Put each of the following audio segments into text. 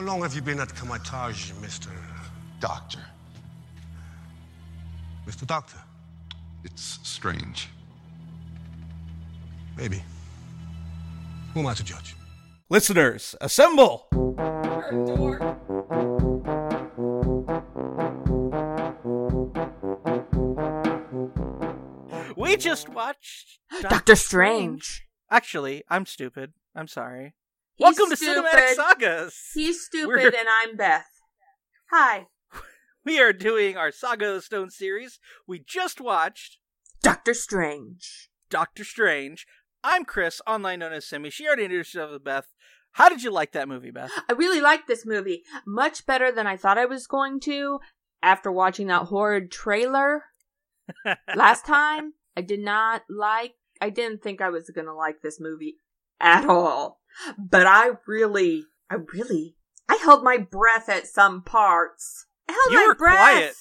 How long have you been at Kamar-Taj, Mr. Doctor. Mr. Doctor? It's strange. Maybe. Who am I to judge? Listeners, assemble! We just watched Doctor Strange. Actually, I'm stupid. I'm sorry. He's Welcome to stupid. Cinematic Sagas. He's stupid We're- and I'm Beth. Hi. We are doing our Saga of the Stone series. We just watched Doctor Strange. Doctor Strange. I'm Chris, online known as Simi. She already introduced herself as Beth. How did you like that movie, Beth? I really liked this movie. Much better than I thought I was going to after watching that horrid trailer last time. I did not like, I didn't think I was going to like this movie at all. But I really, I really, I held my breath at some parts. I held You my were breath. quiet.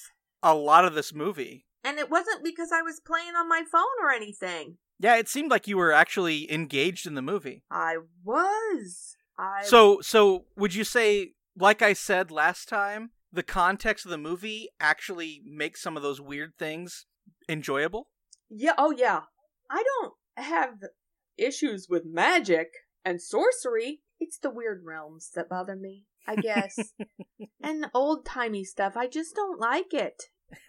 A lot of this movie. And it wasn't because I was playing on my phone or anything. Yeah, it seemed like you were actually engaged in the movie. I was. I So, so would you say, like I said last time, the context of the movie actually makes some of those weird things enjoyable? Yeah, oh yeah. I don't have issues with magic and sorcery. It's the weird realms that bother me, I guess. and old timey stuff. I just don't like it.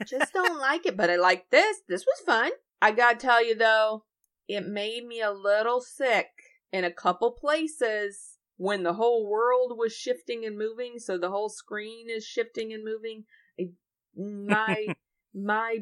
Just don't like it. But I like this. This was fun. I gotta tell you though, it made me a little sick in a couple places when the whole world was shifting and moving, so the whole screen is shifting and moving. I, my my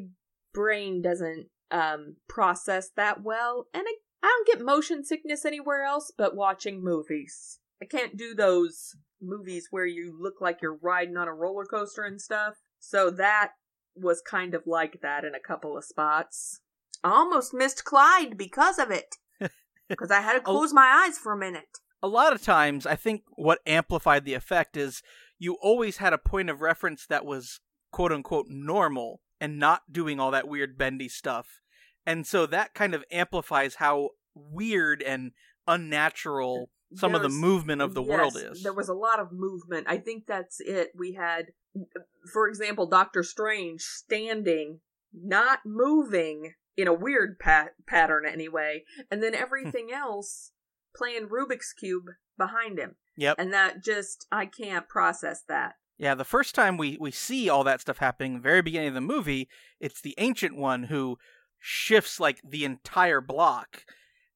brain doesn't um process that well and I, don't get motion sickness anywhere else but watching movies. I can't do those movies where you look like you're riding on a roller coaster and stuff. So that was kind of like that in a couple of spots. I almost missed Clyde because of it. Because I had to oh. close my eyes for a minute. a lot of times i think what amplified the effect is you always had a point of reference that was quote unquote normal and not doing all that weird bendy stuff and so that kind of amplifies how weird and unnatural some of the movement of the world is There was a lot of movement. I think that's it. We had, for example, Doctor Strange standing, not moving in a weird pat- pattern anyway, and then hmm. everything else playing Rubik's Cube behind him. yep And that just, I can't process that. yeah the first time we we see all that stuff happening very beginning of the movie it's the ancient one who shifts like the entire block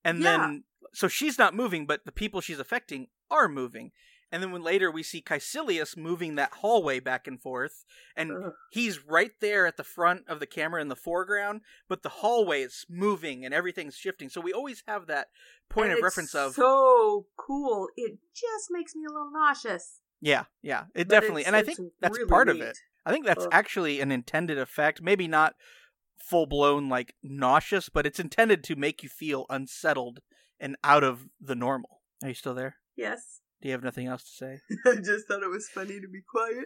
and Yeah. then so she's not moving but the people she's affecting are moving and then when later we see Kaecilius moving that hallway back and forth and Ugh. he's right there at the front of the camera in the foreground but the hallway is moving and everything's shifting so we always have that point And of reference of so cool. It just makes me a little nauseous. yeah yeah it But definitely and i think that's really part of it I think that's Ugh. actually an intended effect. Maybe not full blown like nauseous, but it's intended to make you feel unsettled and out of the normal. Are you still there? Yes. Do you have nothing else to say? I just thought it was funny to be quiet.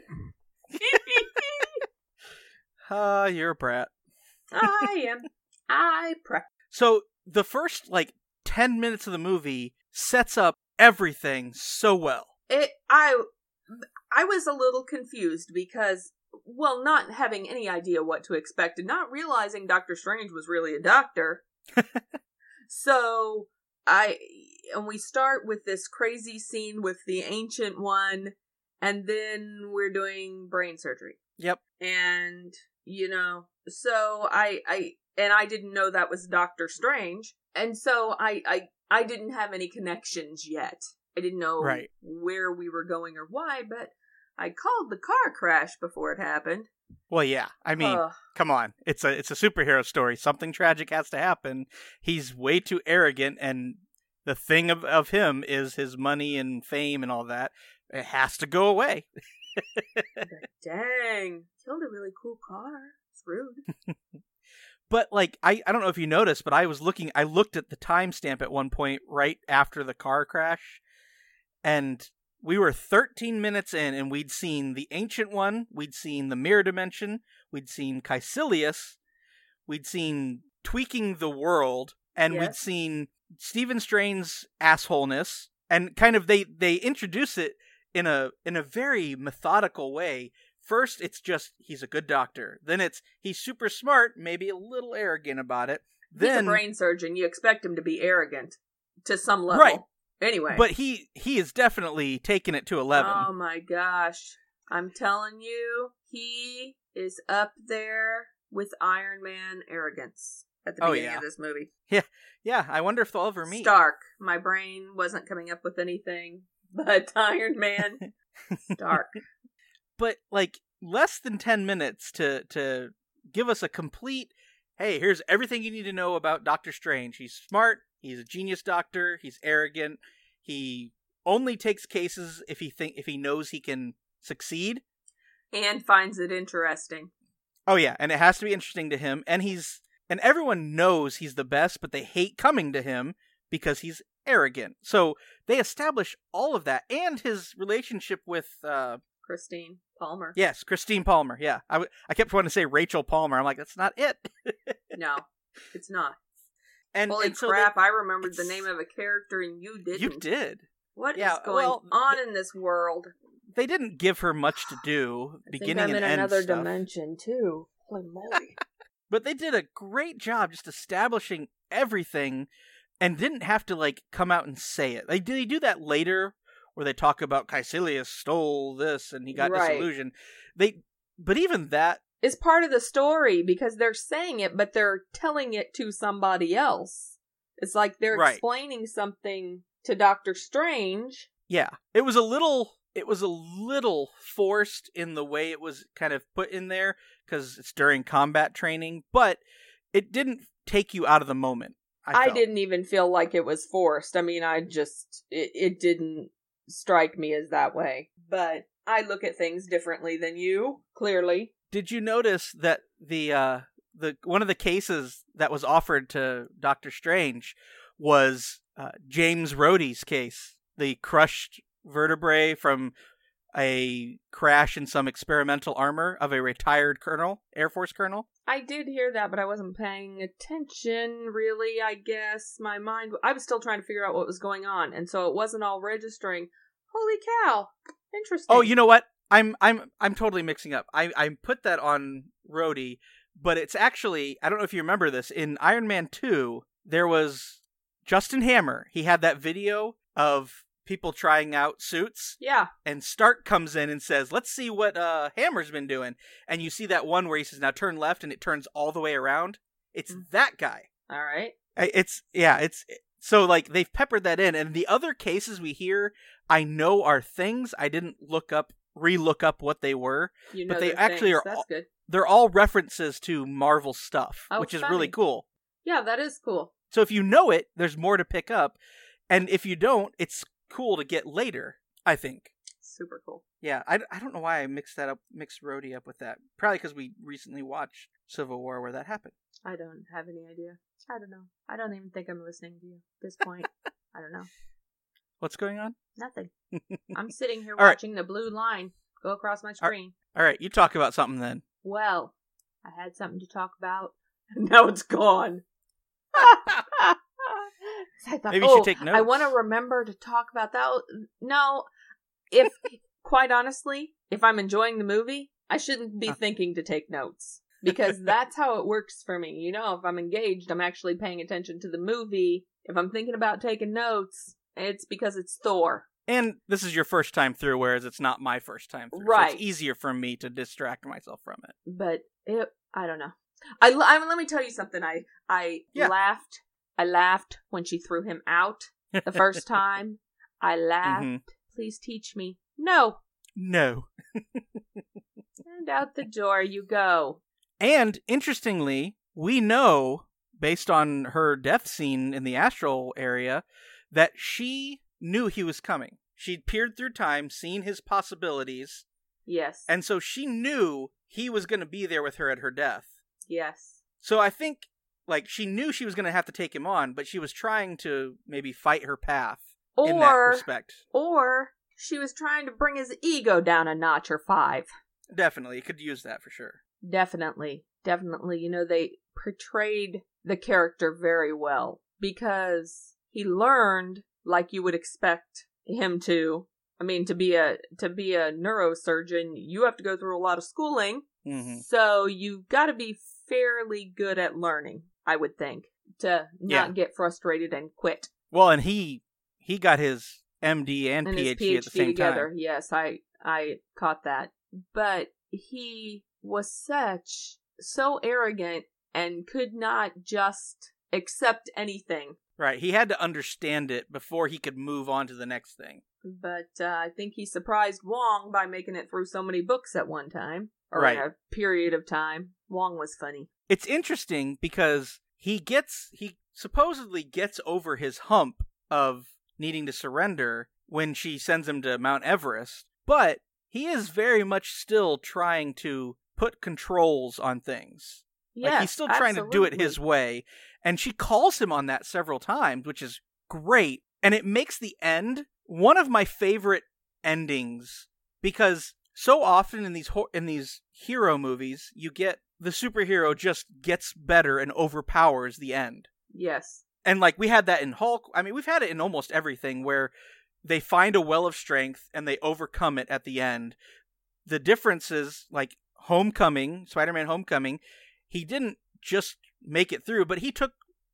Ah, you're a brat. I am. I pre. So the first like 10 minutes of the movie sets up everything so well. It. I. I was a little confused because, well, not having any idea what to expect and not realizing Doctor Strange was really a doctor. so I and we start with this crazy scene with the ancient one, and then we're doing brain surgery. Yep. and you know so i i and i didn't know that was doctor strange and so i i i didn't have any connections yet i didn't know Right. where we were going or why but i called the car crash before it happened Well, yeah. I mean, Ugh. come on. It's a it's a superhero story. Something tragic has to happen. He's way too arrogant and the thing of, of him is his money and fame and all that. It has to go away. dang killed a really cool car it's rude But like I, I don't know if you noticed, but I was looking I looked at the timestamp at one point right after the car crash and we were 13 minutes in and we'd seen the ancient one, we'd seen the mirror dimension, we'd seen Kaecilius, we'd seen tweaking the world, and we'd seen Stephen Strange's assholeness, and kind of they they introduce it in a in a very methodical way. First, it's just he's a good doctor. Then it's he's super smart, maybe a little arrogant about it. Then He's a brain surgeon. You expect him to be arrogant to some level. Right. Anyway. but he he is definitely taking it to 11. Oh my gosh. I'm telling you, he is up there with Iron Man arrogance at the Oh, beginning yeah. of this movie. Yeah, yeah, I wonder if they'll ever meet. Stark. My brain wasn't coming up with anything but Iron Man. Stark. but like less than 10 minutes to to give us a complete hey here's everything you need to know about doctor strange he's smart he's a genius doctor he's arrogant he only takes cases if he think if he knows he can succeed and finds it interesting. oh yeah and it has to be interesting to him and he's and everyone knows he's the best but they hate coming to him because he's arrogant so they establish all of that and his relationship with uh Christine Palmer. Yes, Christine Palmer. Yeah, I, w- I kept wanting to say Rachel Palmer. I'm like, that's not it. No, it's not. And Holy and so crap, I remembered the name of a character and you didn't. you did. What is Yeah, going well, on in this world? They didn't give her much to do beginning and end stuff, dimension too. Holy moly. but they did a great job just establishing everything, and didn't have to like come out and say it. They they do that later, where they talk about Kaecilius stole this and he got Right. disillusioned. They, but even that It's part of the story because they're saying it, but they're telling it to somebody else. It's like they're Right. explaining something to Doctor Strange. Yeah, it was a little. It was a little forced in the way it was kind of put in there because it's during combat training, but it didn't take you out of the moment. I, I, didn't even feel like it was forced. I mean, I just it, it didn't strike me as that way. But I look at things differently than you, clearly. Did you notice that the uh the one of the cases that was offered to Doctor Strange was uh, James Rhodey's case, the crushed vertebrae from a crash in some experimental armor of a retired colonel, Air Force colonel. I did hear that, but I wasn't paying attention really, I guess. My mind I was still trying to figure out what was going on, and so it wasn't all registering. Holy cow. Interesting. Oh, you know what? I'm I'm I'm totally mixing up. I I put that on Rhodey, but it's actually I don't know if you remember this in Iron Man 2, there was Justin Hammer. He had that video of people trying out suits Yeah. and Stark comes in and says, "Let's see what uh Hammer's been doing." And you see that one where he says, "Now turn left," and it turns all the way around. It's Mm. that guy. All right. It's yeah, it's so like they've peppered that in, and the other cases we hear, I know are things I didn't look up, re-look up what they were. You know But they actually things. are all-. They're all references to Marvel stuff, Oh, which is really cool. Yeah, that is cool. So if you know it, there's more to pick up, and if you don't, it's cool to get later. I think. Super cool. Yeah, I, I don't know why I mixed that up, mixed Rhodey up with that. Probably because we recently watched Civil War where that happened. I don't have any idea. I don't know. I don't even think I'm listening to you at this point. I don't know. What's going on? Nothing. I'm sitting here All right. watching the blue line go across my screen. All right, you talk about something then. Well, I had something to talk about. and Now it's gone. I thought, Maybe you oh, should take notes. I want to remember to talk about that. Oh, no, if quite honestly, if I'm enjoying the movie, I shouldn't be thinking to take notes because that's how it works for me. You know, if I'm engaged, I'm actually paying attention to the movie. If I'm thinking about taking notes, it's because it's Thor. And this is your first time through, whereas it's not my first time through. So it's easier for me to distract myself from it. but it I don't know. I, I let me tell you something. I I Yeah. laughed. I laughed when she threw him out the first time. I laughed. Mhm. Please teach me. No. No. And out the door you go. And interestingly, we know, based on her death scene in the astral area, that she knew he was coming. She'd peered through time, seen his possibilities, Yes. and so she knew he was going to be there with her at her death. yes. So I think, like, she knew she was going to have to take him on, but she was trying to maybe fight her path in that Or respect. or she was trying to bring his ego down a notch or five. Definitely, could use that for sure. Definitely. Definitely. You know, they portrayed the character very well because he learned, like you would expect him to, I mean, to be a to be a neurosurgeon, you have to go through a lot of schooling, hmm so you've got to be fairly good at learning. I would think to not Yeah. get frustrated and quit. Well, and he he got his MD and, and PhD, PhD at the same together. time. Yes, I I caught that. But he was such so arrogant and could not just accept anything. Right. He had to understand it before he could move on to the next thing. But uh, I think he surprised Wong by making it through so many books at one time, or Right. in a period of time. Wong was funny. It's interesting because he gets he supposedly gets over his hump of needing to surrender when she sends him to Mount Everest, but he is very much still trying to put controls on things. Yes, like he's still trying to do it his way, and she calls him on that several times, which is great, and it makes the end one of my favorite endings because so often in these ho- in these hero movies, you get the superhero just gets better and overpowers the end. Yes. And like we had that in Hulk, I mean, we've had it in almost everything where they find a well of strength and they overcome it at the end. The difference is like Homecoming, Spider-Man Homecoming, he didn't just make it through, but he took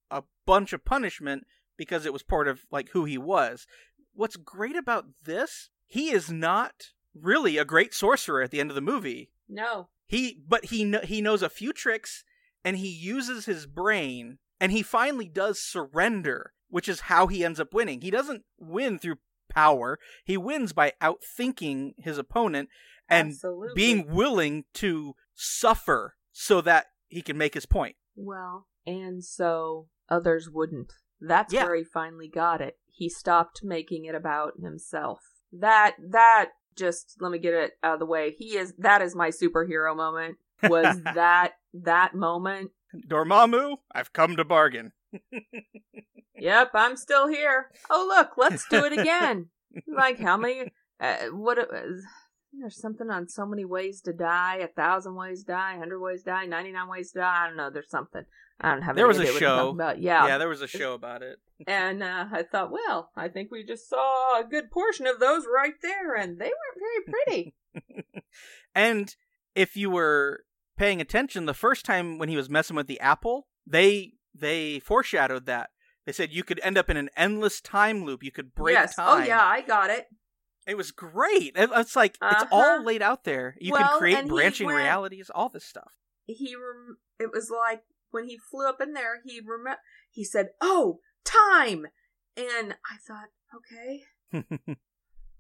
a bunch of punishment because it was part of like who he was. What's great about this, he is not really a great sorcerer at the end of the movie. No. He but he kn- he knows a few tricks and he uses his brain and he finally does surrender, which is how he ends up winning. He doesn't win through power. He wins by outthinking his opponent and Absolutely. being willing to suffer so that he can make his point. Well, and so others wouldn't. That's Yeah. where he finally got it. He stopped making it about himself. That that just let me get it out of the way. He is that is my superhero moment. Was that that moment? Dormammu, I've come to bargain. Yep, I'm still here. Oh look, let's do it again. like how many? Uh, what? Uh, there's something on so many ways to die. A thousand ways to die. Hundred ways to die. Ninety nine ways to die. I don't know. There's something. I don't have. There any was a show. About. Yeah. Yeah, there was a show about it. And uh, I thought, well, I think we just saw a good portion of those right there, and they weren't very pretty. And if you were paying attention, the first time when he was messing with the apple, they they foreshadowed that. They said you could end up in an endless time loop. You could break yes. time. Oh yeah, I got it. It was great. It's like it's Uh-huh. all laid out there. You Well, can create branching went- realities, all this stuff. He rem- it was like when he flew up in there, he rem- he said, "Oh, time," and I thought, okay,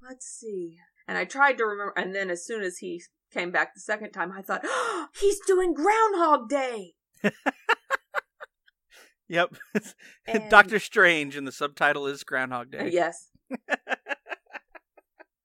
let's see. And I tried to remember, and then as soon as he came back the second time, I thought, oh, he's doing Groundhog Day. yep. And- Doctor Strange and the subtitle is Groundhog Day. Yes.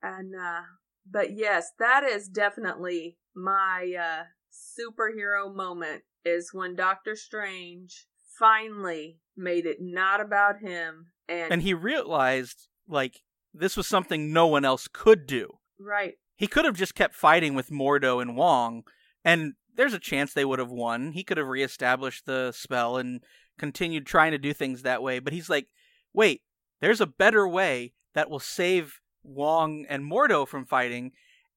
and uh but yes, that is definitely my uh superhero moment is when Doctor Strange finally made it not about him and, And he realized like this was something no one else could do. right. He could have just kept fighting with Mordo and Wong, and there's a chance they would have won. He could have reestablished the spell and continued trying to do things that way. But he's like, wait, there's a better way that will save Wong and Mordo from fighting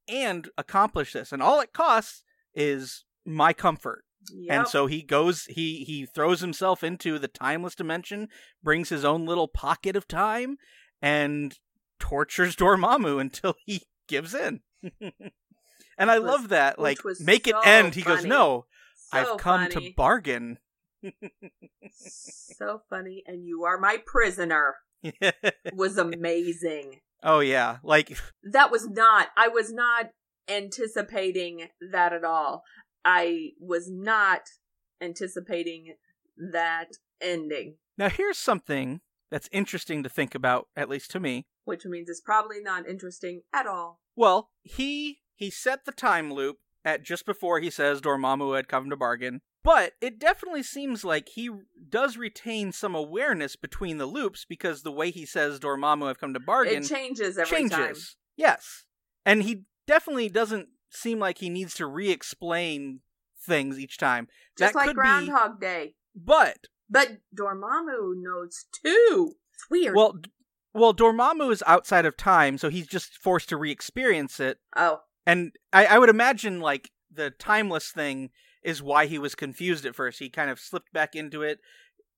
and accomplish this. And all it costs is my comfort. Yep. And so he goes he he throws himself into the timeless dimension, brings his own little pocket of time, and tortures Dormammu until he gives in. and I was- love that. Like make it so end. He goes. No, so I've come funny. to bargain. so funny and you are my prisoner was amazing. Oh yeah. Like that was not i was not anticipating that at all i was not anticipating that ending now here's something that's interesting to think about, at least to me. which means it's probably not interesting at all Well, he he set the time loop at just before he says Dormammu had come to bargain, but it definitely seems like he does retain some awareness between the loops because the way he says Dormammu have come to bargain it changes every changes. time Yes, and he definitely doesn't seem like he needs to re-explain things each time. just that like groundhog day but but dormammu knows too it's weird well, well, Dormammu is outside of time, so he's just forced to re-experience it. Oh, And I, I would imagine like the timeless thing is why he was confused at first. He kind of slipped back into it,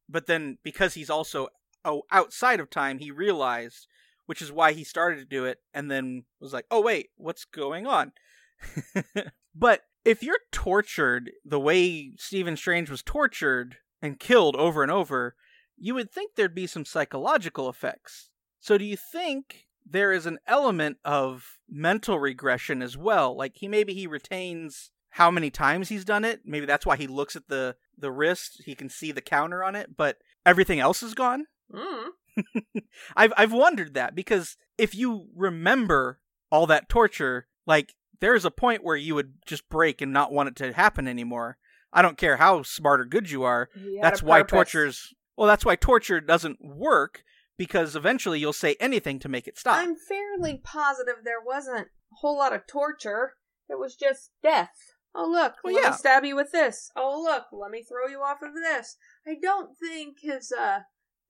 but then because he's also oh, outside of time, he realized, which is why he started to do it, and then was like, "Oh wait, what's going on?" but if you're tortured the way Stephen Strange was tortured and killed over and over, you would think there'd be some psychological effects. So do you think there is an element of mental regression as well? Like he maybe he retains how many times he's done it. Maybe that's why he looks at the the wrist, he can see the counter on it, but everything else is gone. mm. I've I've wondered that because if you remember all that torture, like there's a point where you would just break and not want it to happen anymore. I don't care how smart or good you are. Had That's why torture's well, that's why torture doesn't work because eventually you'll say anything to make it stop. I'm fairly positive there wasn't a whole lot of torture. It was just death. Oh look, Well, let yeah. me stab you with this. Oh look, let me throw you off of this. I don't think his uh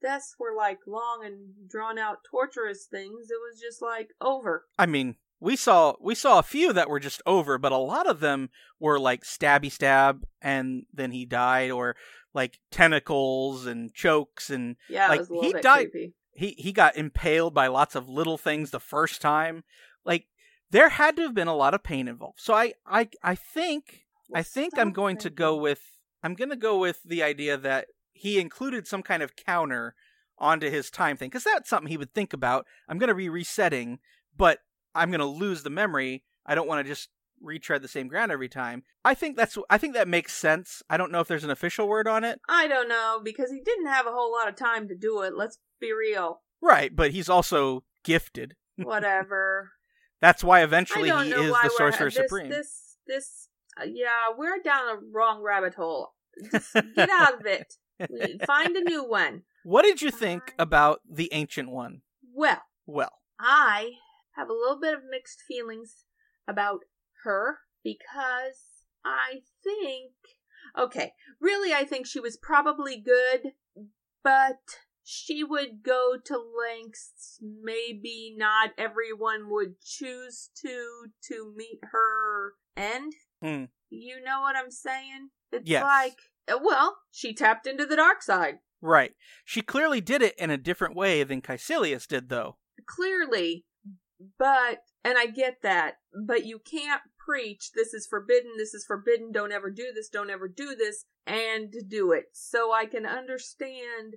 deaths were like long and drawn out torturous things. It was just like over. I mean, we saw we saw a few that were just over, but a lot of them were like stabby stab and then he died or like tentacles and chokes and Yeah, Like, it was a little he died- creepy. he he got impaled by lots of little things the first time. Like there had to have been a lot of pain involved. So I I I think I think I'm going to go with I'm going to go with the idea that he included some kind of counter onto his time thing cuz that's something he would think about. I'm going to be resetting, but I'm going to lose the memory. I don't want to just retread the same ground every time. I think that's I think that makes sense. I don't know if there's an official word on it. I don't know because he didn't have a whole lot of time to do it. Let's be real. Right, but he's also gifted. Whatever. That's why eventually he is the sorcerer this, supreme. This this uh, yeah, we're down a wrong rabbit hole. Just get out of it. Find a new one. What did you think about the ancient one? Well, Well, I have a little bit of mixed feelings about her because I think okay, really I think she was probably good, but she would go to lengths maybe not everyone would choose to to meet her end. Hmm. You know what I'm saying? It's Yes. like uh, well, she tapped into the dark side. right. She clearly did it in a different way than Kaecilius did, though. clearly but and i get that but you can't preach this is forbidden this is forbidden don't ever do this don't ever do this and do it so i can understand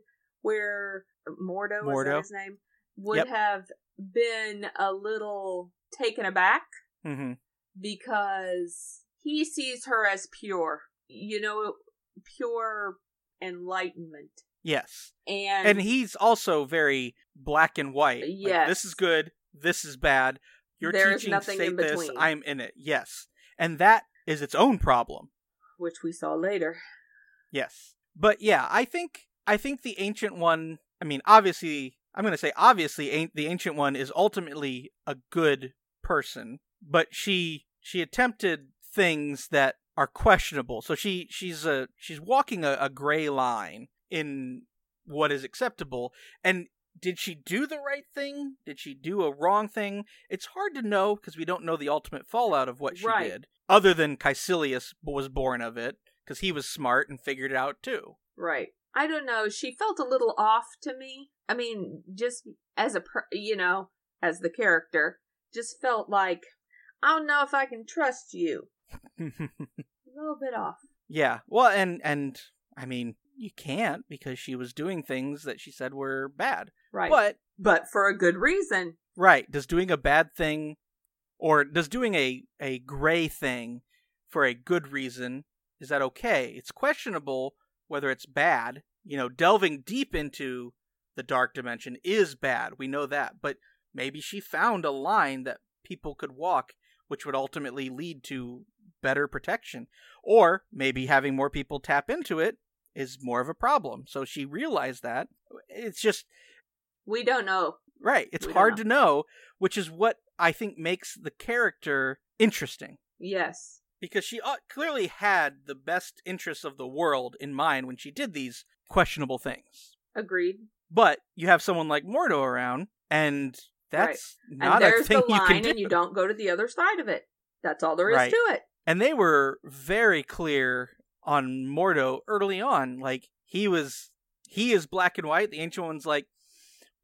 where mordo, Mordo. his name would Yep. have been a little taken aback hmm because he sees her as pure you know pure enlightenment Yes. and And he's also very black and white. Like, Yes. this is good. This is bad. You're There teaching nothing say this. between. I'm in it. Yes. And that is its own problem. which we saw later Yes. But yeah, I think I think the ancient one, I mean, obviously, I'm going to say obviously the ancient one is ultimately a good person, but she she attempted things that are questionable. So she she's a she's walking a, a gray line in what is acceptable and did she do the right thing? Did she do a wrong thing? It's hard to know because we don't know the ultimate fallout of what she Right. did, other than Kaecilius was born of it because he was smart and figured it out too. Right. I don't know. She felt a little off to me. I mean, just as a, you know, as the character, just felt like, I don't know if I can trust you. A little bit off. yeah, well, and and I mean, you can't because she was doing things that she said were bad. Right. But but for a good reason. right, does doing a bad thing, or does doing a a gray thing for a good reason is that okay? It's questionable whether it's bad. You know, delving deep into the dark dimension is bad. We know that, but maybe she found a line that people could walk, which would ultimately lead to better protection. Or maybe having more people tap into it is more of a problem. So she realized that. It's just We don't know. right. It's We hard know. to know, which is what I think makes the character interesting Yes. because she uh, clearly had the best interests of the world in mind when she did these questionable things. Agreed. But you have someone like Mordo around, and that's and not a there's thing the you line, can do. and you don't go to the other side of it. That's all there is Right. to it. And they were very clear on Mordo early on. Like he was, he is black and white. The ancient one's like,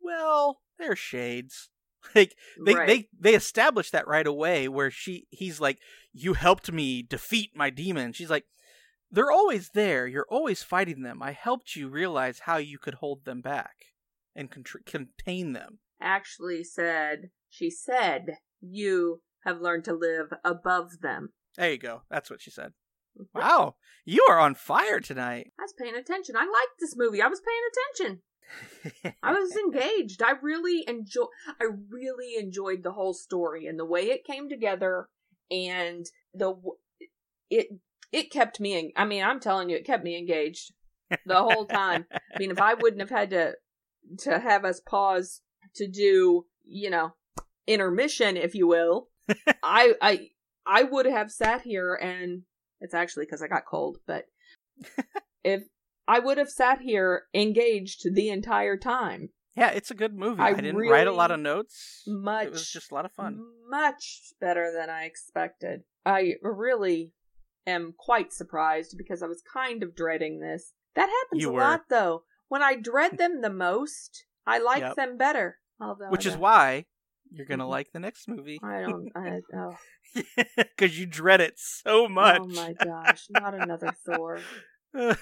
well, they're shades. Like they right. they they established that right away. Where she he's like, you helped me defeat my demon. She's like, they're always there. You're always fighting them. I helped you realize how you could hold them back and contain them. actually said she said you have learned to live above them. There you go. That's what she said. Mm-hmm. Wow, you are on fire tonight. I was paying attention. I liked this movie. I was paying attention. I was engaged. I really enjoy. I really enjoyed the whole story and the way it came together, and the it it kept me. En- I mean, I'm telling you, it kept me engaged the whole time. I mean, if I wouldn't have had to to have us pause to do, you know, intermission, if you will, I I I would have sat here and it's actually because I got cold, but if I would have sat here engaged the entire time, Yeah, it's a good movie. I I, didn't write a lot of notes. much It was just a lot of fun. much better than I expected. I really am quite surprised because I was kind of dreading this. That happens You a were. lot though. When I dread them the most, I like Yep. them better. Although Which is why you're gonna Mhm. like the next movie I don't. I, oh, because you dread it so much. oh my gosh! Not another Thor. I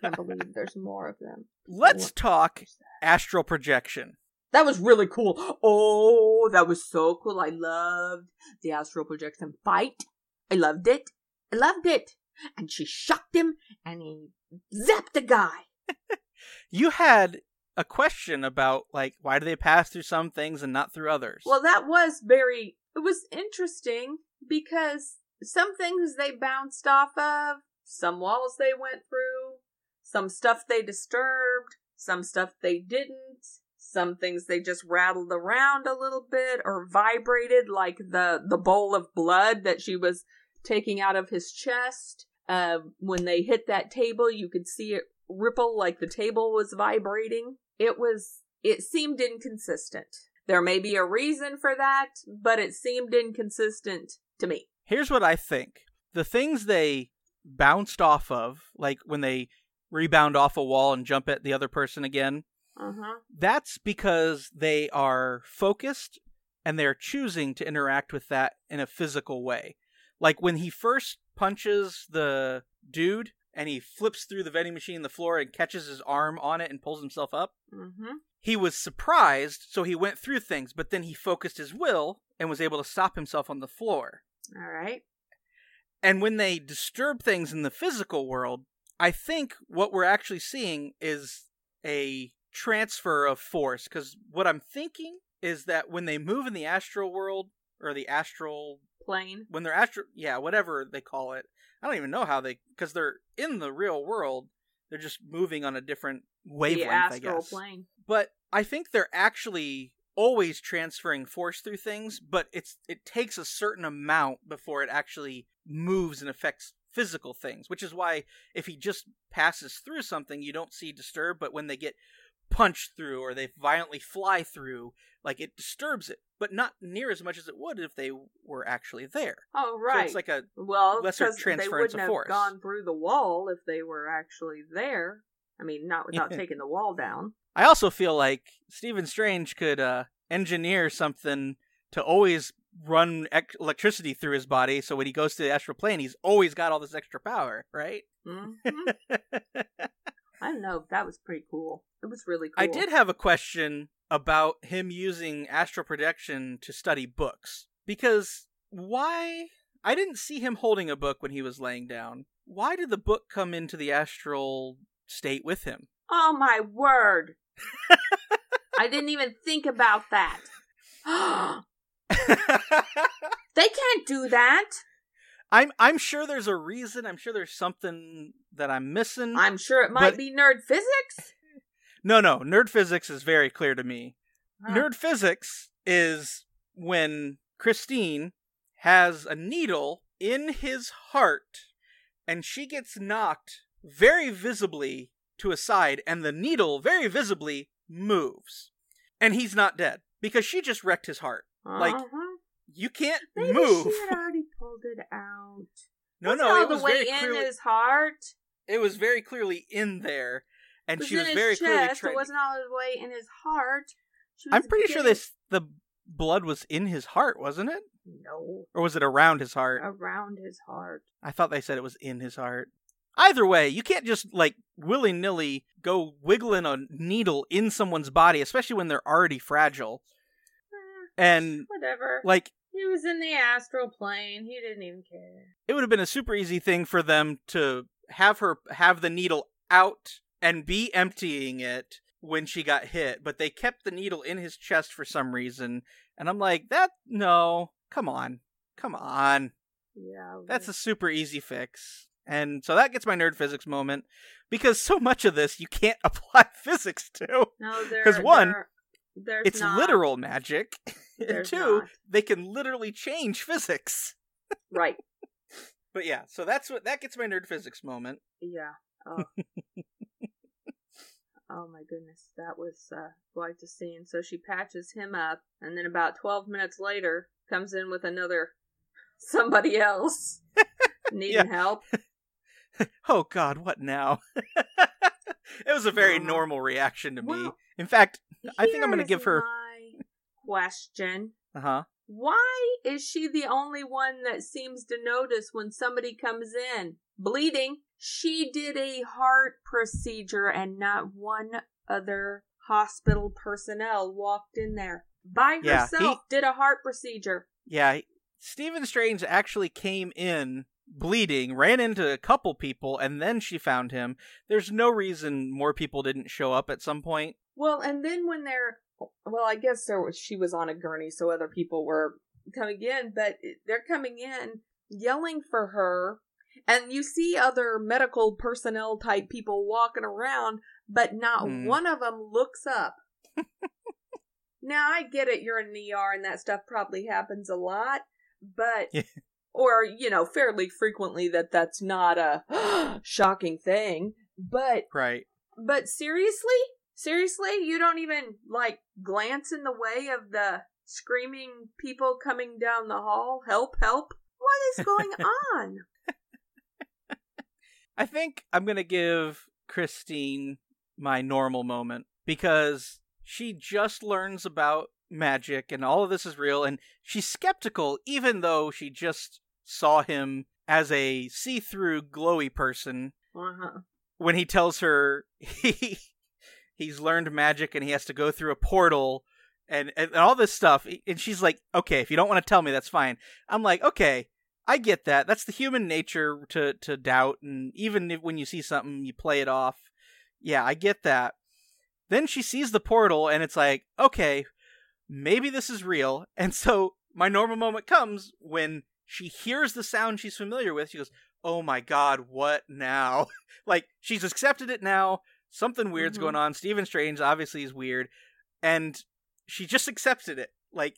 can't believe there's more of them. Let's What talk astral projection. That was really cool. Oh, that was so cool. I loved the astral projection fight. I loved it. Loved it. And she shocked him and he zapped the guy. You had a question about like why do they pass through some things and not through others? Well, that was very, it was interesting because some things they bounced off of, some walls they went through, some stuff they disturbed, some stuff they didn't, some things they just rattled around a little bit or vibrated like the, the bowl of blood that she was taking out of his chest. Uh, when they hit that table, you could see it ripple like the table was vibrating. It was, it seemed inconsistent. There may be a reason for that, but it seemed inconsistent to me. Here's what I think: the things they bounced off of, like when they rebound off a wall and jump at the other person again, Uh huh. that's because they are focused and they're choosing to interact with that in a physical way. Like when he first punches the dude and he flips through the vending machine in the floor and catches his arm on it and pulls himself up, Mm-hmm. he was surprised, so he went through things, but then he focused his will and was able to stop himself on the floor. All right. And when they disturb things in the physical world, I think what we're actually seeing is a transfer of force. Because what I'm thinking is that when they move in the astral world, or the astral, Plane. when they're astral, yeah, whatever they call it, I don't even know how they, because they're in the real world, they're just moving on a different wavelength, I guess plane. but I think they're actually always transferring force through things, but it's it takes a certain amount before it actually moves and affects physical things, which is why if he just passes through something, you don't see disturb, but when they get punched through or they violently fly through, like it disturbs it, but not near as much as it would if they were actually there. Oh, right So it's like a well, lesser because they wouldn't of have force. gone through the wall if they were actually there. I mean, not without taking the wall down. I also feel like Stephen Strange could uh, engineer something to always run ec- electricity through his body, so when he goes to the astral plane, he's always got all this extra power, right? hmm I don't know. That was pretty cool. It was really cool. I did have a question about him using astral projection to study books because why? I didn't see him holding a book when he was laying down. Why did the book come into the astral state with him? Oh my word! I didn't even think about that. they can't do that. I'm I'm sure there's a reason. I'm sure there's something that I'm missing. I'm sure it might But- be nerd physics. No, no. Nerd physics is very clear to me. Huh. Nerd physics is when Christine has a needle in his heart and she gets knocked very visibly to a side and the needle very visibly moves. and he's not dead because she just wrecked his heart. Like, Uh-huh. You can't Maybe move. She had already pulled it out. No, no, it was the way very in clearly. his heart. It was very clearly in there, and was she in was his very clearly chest. trying. It wasn't all the way in his heart. I'm pretty sure this the blood was in his heart, wasn't it? No, Or was it around his heart? around his heart. I thought they said it was in his heart. Either way, you can't just like willy nilly go wiggling a needle in someone's body, especially when they're already fragile. Eh, And whatever. like, was in the astral plane. He didn't even care. it would have been a super easy thing for them to have her have the needle out and be emptying it when she got hit, but they kept the needle in his chest for some reason. And I'm like, that no, come on, come on. Yeah, That's a super easy fix. And so that gets my nerd physics moment because so much of this you can't apply physics to. no. There, 'cause one, there- It's not. literal magic. and two, not. they can literally change physics. Right. But yeah, so that's what that gets my nerd physics moment. Yeah. Oh. oh my goodness, that was uh, quite the scene. So she patches him up, and then about twelve minutes later, comes in with another somebody else needing help. Oh god, what now? it was a very Uh-huh. normal reaction to me. Well, In fact, I think I'm gonna give her- my question. uh-huh. Why is she the only one that seems to notice when somebody comes in bleeding? She did a heart procedure and not one other hospital personnel walked in there. By Yeah, herself did a heart procedure. Yeah, Stephen Strange actually came in bleeding, ran into a couple people, and then she found him. There's no reason more people didn't show up at some point. Well, and then when they're well, I guess there was she was on a gurney, so other people were coming in, but they're coming in yelling for her, and you see other medical personnel type people walking around, but not Hmm. one of them looks up. now I get it, you're in an ER, and that stuff probably happens a lot, but Yeah. or you know fairly frequently that that's not a shocking thing, but Right. but seriously? Seriously? You don't even, like, glance in the way of the screaming people coming down the hall? Help, help? What is going on? I think I'm going to give Christine my normal moment because she just learns about magic and all of this is real and she's skeptical even though she just saw him as a see-through glowy person Uh-huh. when he tells her he he's learned magic and he has to go through a portal and, and all this stuff. And she's like okay if you don't want to tell me that's fine. I'm like okay i get that. That's the human nature to to doubt and even if, when you see something you play it off. Yeah i get that. Then she sees the portal and it's like okay maybe this is real. And so my normal moment comes when she hears the sound she's familiar with. She goes oh my god what now? Like she's accepted it now something weird's Mhm. going on. Stephen strange obviously is weird and she just accepted it. Like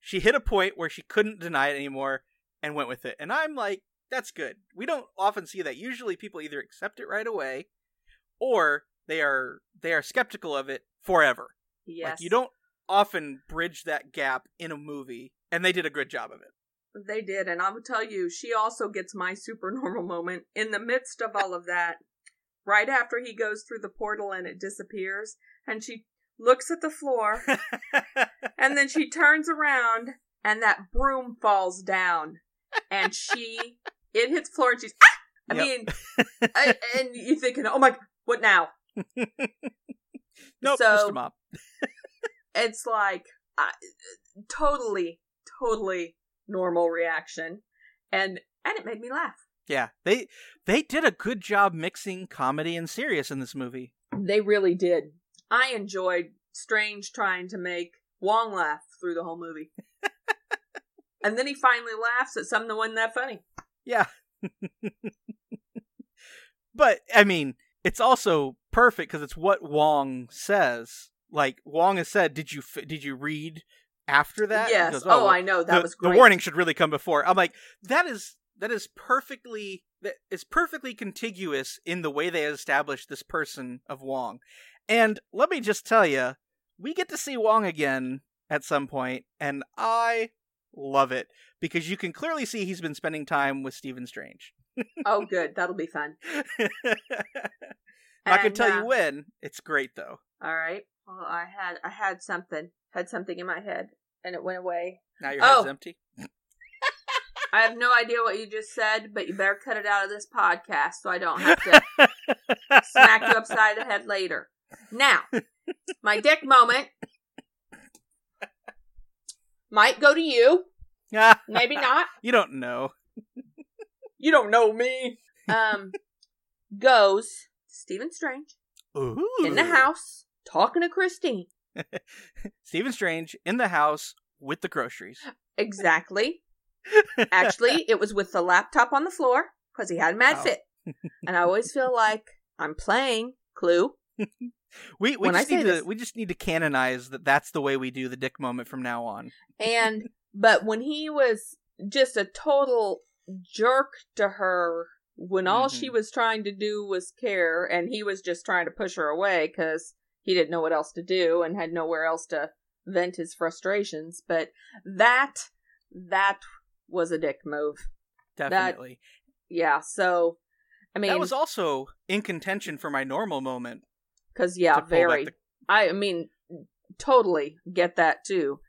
she hit a point where she couldn't deny it anymore and went with it. And i'm like that's good. We don't often see that. Usually people either accept it right away or they are they are skeptical of it forever. Yes. like you don't often bridge that gap in a movie and they did a good job of it. They did, and I will tell you, she also gets my super normal moment. In the midst of all of that. Right after he goes through the portal and it disappears, and she looks at the floor, and then she turns around, and that broom falls down, and she it hits floor, and she's ah! I Yep. mean, I, and you're thinking, oh my, what now? nope So- just a mop It's like totally, totally normal reaction, and and it made me laugh. Yeah, they they did a good job mixing comedy and serious in this movie. They really did. I enjoyed Strange trying to make Wong laugh through the whole movie. and then he finally laughs at something that wasn't that funny. Yeah. but I mean, it's also perfect because it's what Wong says. Like Wong has said, "Did you f- did you read after that?" Yes. goes, oh, well, I know. That the, was the warning should really come before. I'm like, that is that is perfectly that is perfectly contiguous in the way they establish this person of Wong. And let me just tell you, we get to see Wong again at some point, and I love it because you can clearly see he's been spending time with Stephen Strange. Oh, good. That'll be fun. I can tell uh, you when. It's great though. All right. Well, I had I had something had something in my head and it went away. Now your head's Oh. empty. I have no idea what you just said, but you better cut it out of this podcast so I don't have to smack you upside the head later. Now, my dick moment might go to you, maybe not. you don't know. You don't know me. Um, goes Stephen Strange Ooh. in the house talking to Christine. Stephen Strange in the house with the groceries. Exactly. Actually, it was with the laptop on the floor because he had a mad Oh. fit. And I always feel like I'm playing Clue. We we When just need to this- we just need to canonize that that's the way we do the dick moment from now on. And but when he was just a total jerk to her when all she Mhm. was trying to do was care and he was just trying to push her away cuz he didn't know what else to do and had nowhere else to vent his frustrations, but that that was a dick move. Definitely. Yeah, so I mean that was also in contention for my normal moment. cuz yeah, very the- I mean totally get that too.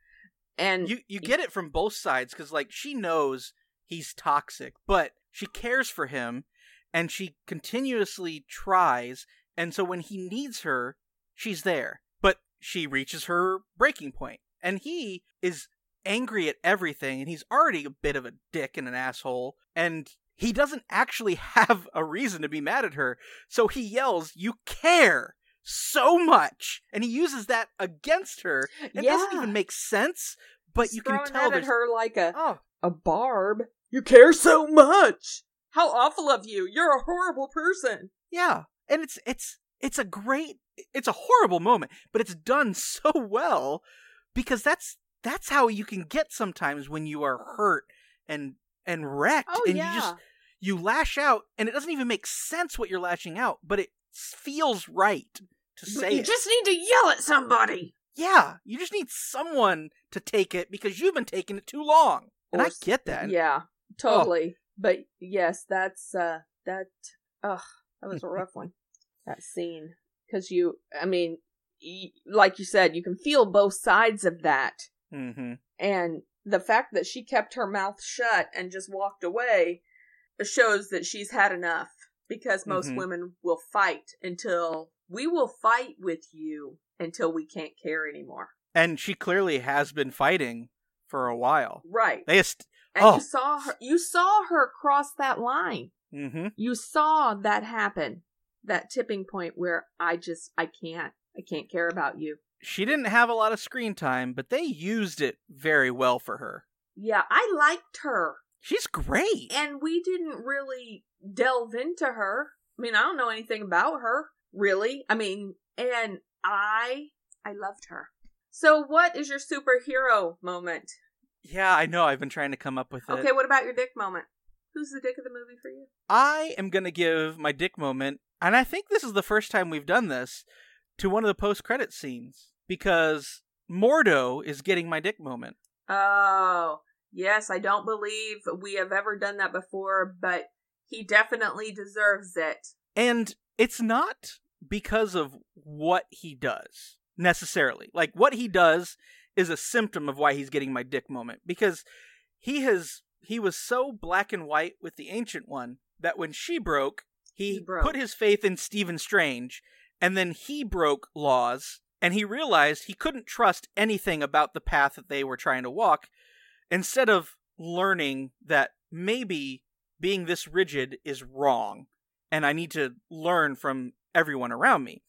And you you get it from both sides because like she knows he's toxic, but she cares for him, and she continuously tries. And so when he needs her, she's there. But she reaches her breaking point, and he is angry at everything, and he's already a bit of a dick and an asshole, and he doesn't actually have a reason to be mad at her. So he yells, "You care!" So much, and he uses that against her. It doesn't even make sense, but you can tell that at her like a oh a barb. You care so much. How awful of you. You're a horrible person. yeah, and it's it's it's a great it's a horrible moment, but it's done so well because that's that's how you can get sometimes when you are hurt and and wrecked Oh and yeah. you just you lash out and it doesn't even make sense what you're lashing out, but it feels right to But say you it. just need to yell at somebody. Yeah, you just need someone to take it because you've been taking it too long. And Or I get that. Yeah, totally. But yes, that's uh that ugh, that was a rough one. That scene cuz you I mean, y- like you said, you can feel both sides of that. Mm-hmm. And the fact that she kept her mouth shut and just walked away shows that she's had enough. Because most Mhm. women will fight until we will fight with you until we can't care anymore. And she clearly has been fighting for a while. Right. They just And oh. you saw her you saw her cross that line. mm-hmm. You saw that happen. That tipping point where I just I can't. I can't care about you. She didn't have a lot of screen time, but they used it very well for her. Yeah, I liked her. She's great. and we didn't really delve into her. I mean, I don't know anything about her, really. I mean, and I I loved her. So what is your superhero moment? yeah, I know. I've been trying to come up with it. Okay, what about your dick moment? Who's the dick of the movie for you? I am going to give my dick moment, and I think this is the first time we've done this, to one of the post credit scenes because Mordo is getting my dick moment. Oh, yes, I don't believe we have ever done that before, but he definitely deserves it. And it's not because of what he does necessarily. Like what he does is a symptom of why he's getting my dick moment because he has he was so black and white with the ancient one that when she broke, he, He broke. put his faith in Stephen Strange and then he broke laws and he realized he couldn't trust anything about the path that they were trying to walk instead of learning that maybe being this rigid is wrong and I need to learn from everyone around me.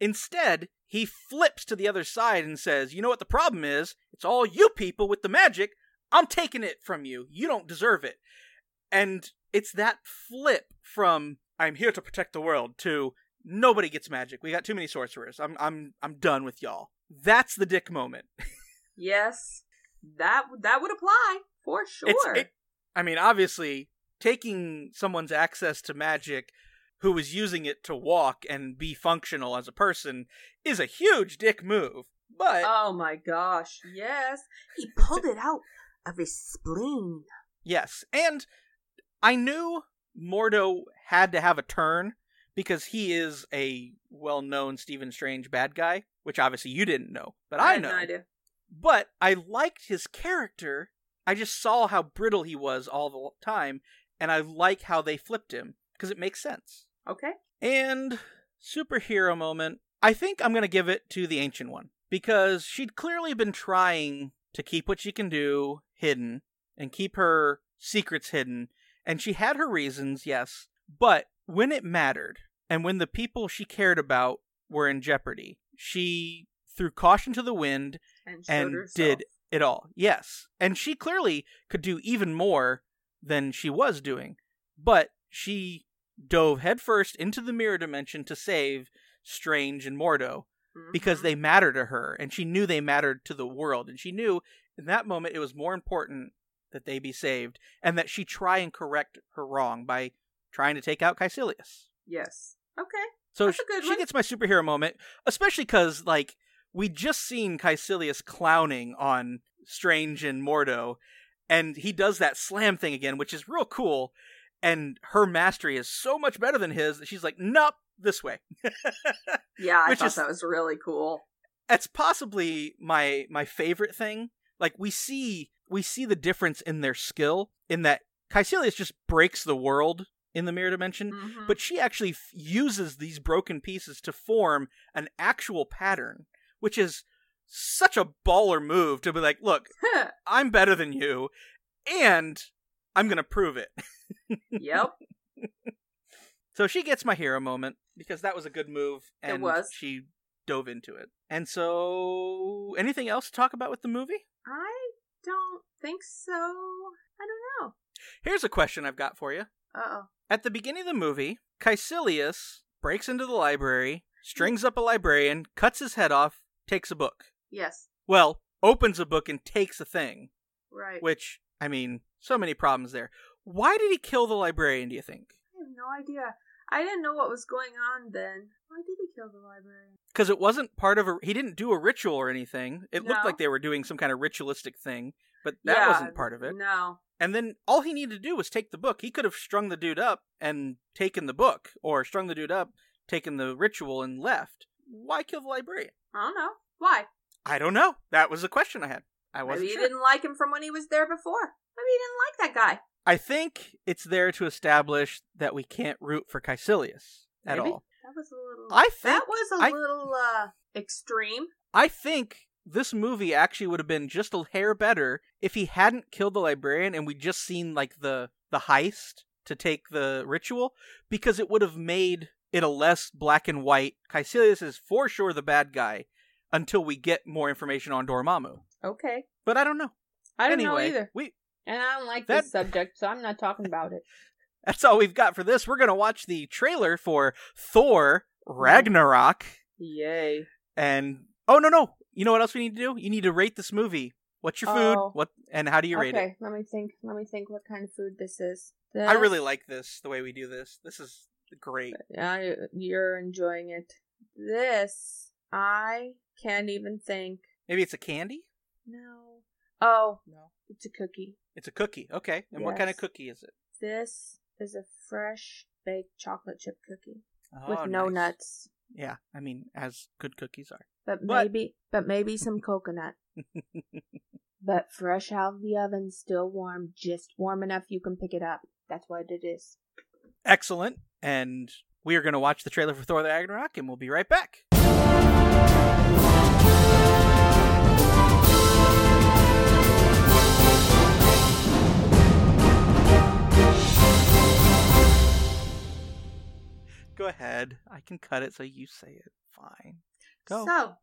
Instead, he flips to the other side and says, You know what the problem is? It's all you people with the magic. I'm taking it from you. You don't deserve it. And it's that flip from I'm here to protect the world to nobody gets magic. We got too many sorcerers. I'm I'm I'm done with y'all. That's the dick moment. Yes, that that would apply for sure. It, I mean, obviously, taking someone's access to magic who is using it to walk and be functional as a person is a huge dick move. But Oh my gosh, yes. He pulled it out of his spleen. yes, and I knew Mordo had to have a turn because he is a well-known Stephen Strange bad guy, which obviously you didn't know, but I, had know. no. But I liked his character. I just saw how brittle he was all the time, and I like how they flipped him because it makes sense. Okay. And superhero moment, I think I'm going to give it to the Ancient One because she'd clearly been trying to keep what she can do hidden and keep her secrets hidden. And she had her reasons, yes, but when it mattered and when the people she cared about were in jeopardy, she threw caution to the wind And, and did it all. Yes. And she clearly could do even more than she was doing. But she dove headfirst into the mirror dimension to save Strange and Mordo because Mhm. they matter to her and she knew they mattered to the world and she knew in that moment it was more important that they be saved and that she try and correct her wrong by trying to take out Kaecilius. Yes. Okay. So That's a sh- good she one. gets my superhero moment, especially because like we just seen Kaecilius clowning on Strange and Mordo, and he does that slam thing again, which is real cool. And her mastery is so much better than his that she's like, "Nope, this way." Yeah, I Which thought is- that was really cool. That's possibly my my favorite thing. Like we see we see the difference in their skill in that Kaecilius just breaks the world in the mirror dimension, Mhm. but she actually f- uses these broken pieces to form an actual pattern, which is such a baller move to be like, look, I'm better than you, and I'm gonna prove it. yep. So she gets my hero moment because that was a good move, It and was. she dove into it. And so, anything else to talk about with the movie? I don't think so. I don't know. Here's a question I've got for you. Uh oh. At the beginning of the movie, Kaecilius breaks into the library, strings up a librarian, cuts his head off, takes a book. Yes. Well, opens a book and takes a thing, Right. which, I mean, so many problems there. Why did he kill the librarian, do you think? I have no idea. I didn't know what was going on then. Why did he kill the librarian? Because it wasn't part of a. He didn't do a ritual or anything. It looked like they were doing some kind of ritualistic thing, but that Yeah, wasn't part of it. No. And then all he needed to do was take the book. He could have strung the dude up and taken the book, or strung the dude up, taken the ritual, and left. Why kill the librarian? I don't know. Why? I don't know. That was a question I had. I wasn't Maybe you sure. didn't like him from when he was there before. Maybe you didn't like that guy. I think it's there to establish that we can't root for Kaecilius at Maybe. all. That was a little. I think that was a I- little uh extreme. I think this movie actually would have been just a hair better if he hadn't killed the librarian and we just seen like the the heist to take the ritual because it would have made it a less black and white. Kaecilius is for sure the bad guy until we get more information on Dormammu. Okay. But I don't know. I don't anyway, know either. We And I don't like That- this subject, so I'm not talking about it. that's all we've got for this. We're gonna watch the trailer for Thor Ragnarok. Yay. And oh no no, you know what else we need to do? You need to rate this movie. What's your food? Oh. What and how do you rate it? okay, let me think. Let me think what kind of food this is. I really like this the way we do this. This is great. I, you're enjoying it. This, I can't even think. Maybe it's a candy? No. Oh, No. it's a cookie. It's a cookie. Okay. And what kind of cookie is it? This is a fresh baked chocolate chip cookie Oh, with no nice. nuts, Yeah, I mean, as good cookies are. but But- maybe, but maybe some coconut. But fresh out of the oven, still warm, just warm enough you can pick it up. That's what it is. Excellent. And we are going to watch the trailer for Thor the Ragnarok, and we'll be right back. Go ahead. I can cut it so you say it. Fine. Go. So,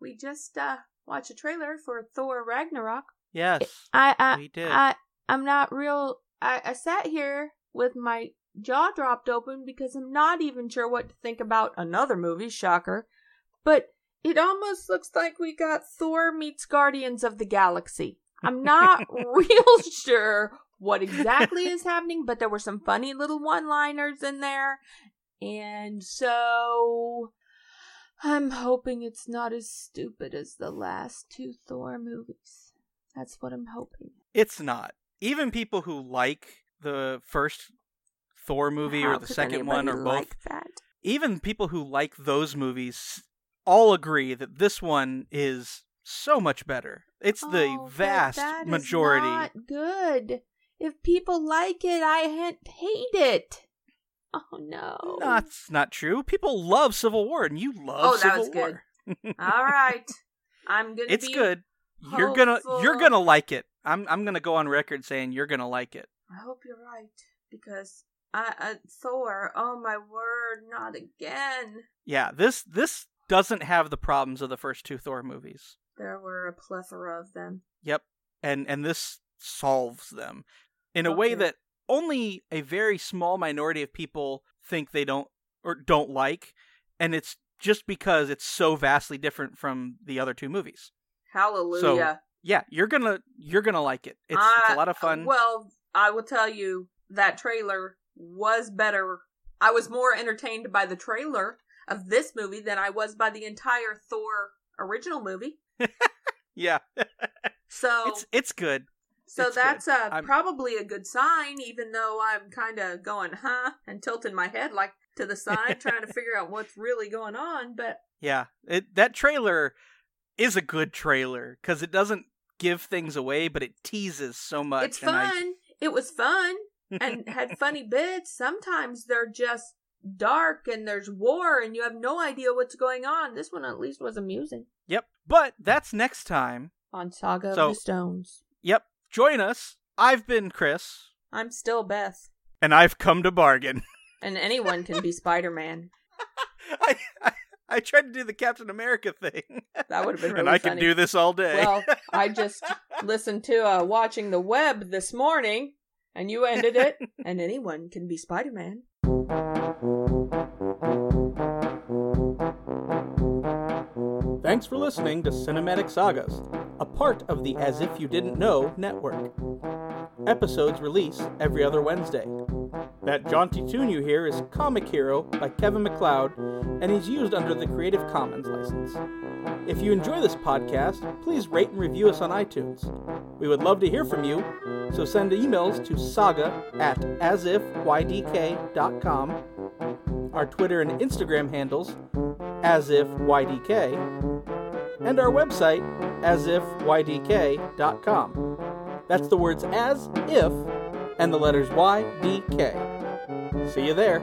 we just uh watched a trailer for Thor Ragnarok. yes. I I We did. I I'm not real. I I sat here with my jaw dropped open because I'm not even sure what to think about another movie. Shocker, but it almost looks like we got Thor meets Guardians of the Galaxy. I'm not real sure what exactly is happening, but there were some funny little one-liners in there, and so I'm hoping it's not as stupid as the last two Thor movies. That's what I'm hoping. It's not. Even people who like the first Thor movie How or the second one or anybody both, like that? even people who like those movies all agree that this one is so much better. It's the Oh, but vast majority. not good. If people like it, I ha- hate it. Oh no. That's not true. People love Civil War, and you love Oh, that Civil was good. War. All right. I'm gonna. It's be- good. You're gonna you're gonna like it. I'm I'm gonna go on record saying you're gonna like it. I hope you're right because I, I Thor. Oh my word! Not again. Yeah, this this doesn't have the problems of the first two Thor movies. There were a plethora of them. Yep. And and this solves them in a way that only a very small minority of people think they don't or don't like and it's just because it's so vastly different from the other two movies. Hallelujah. Yeah, you're to you're to like it. It's, it's a I- lot of fun. Well, I will tell you that trailer was better. I was more entertained by the trailer of this movie than I was by the entire Thor original movie. yeah. So It's it's good. So It's that's uh, probably a good sign, even though I'm kind of going, huh, and tilting my head like to the side, trying to figure out what's really going on. But Yeah, it that trailer is a good trailer because it doesn't give things away, but it teases so much. it's and I- fun. It was fun and had funny bits. Sometimes they're just dark and there's war and you have no idea what's going on. This one at least was amusing. yep, but that's next time. On Saga So- of the Stones. Yep, join us. I've been Chris, I'm still Beth, and I've come to bargain. and anyone can be Spider Man. I, I I tried to do the Captain America thing, That would have been really and I funny. can do this all day. Well, I just listened to uh, watching the web this morning, and you ended it, and anyone can be Spider Man. Thanks for listening to Cinematic Sagas, a part of the As If You Didn't Know network. Episodes release every other Wednesday. That jaunty tune you hear is Comic Hero by Kevin MacLeod, and is used under the Creative Commons license. If you enjoy this podcast, please rate and review us on iTunes. We would love to hear from you, so send emails to saga at asifydk.com, our Twitter and Instagram handles asifydk, and our website, asifydk.com. That's the words as if and the letters ydk. See you there.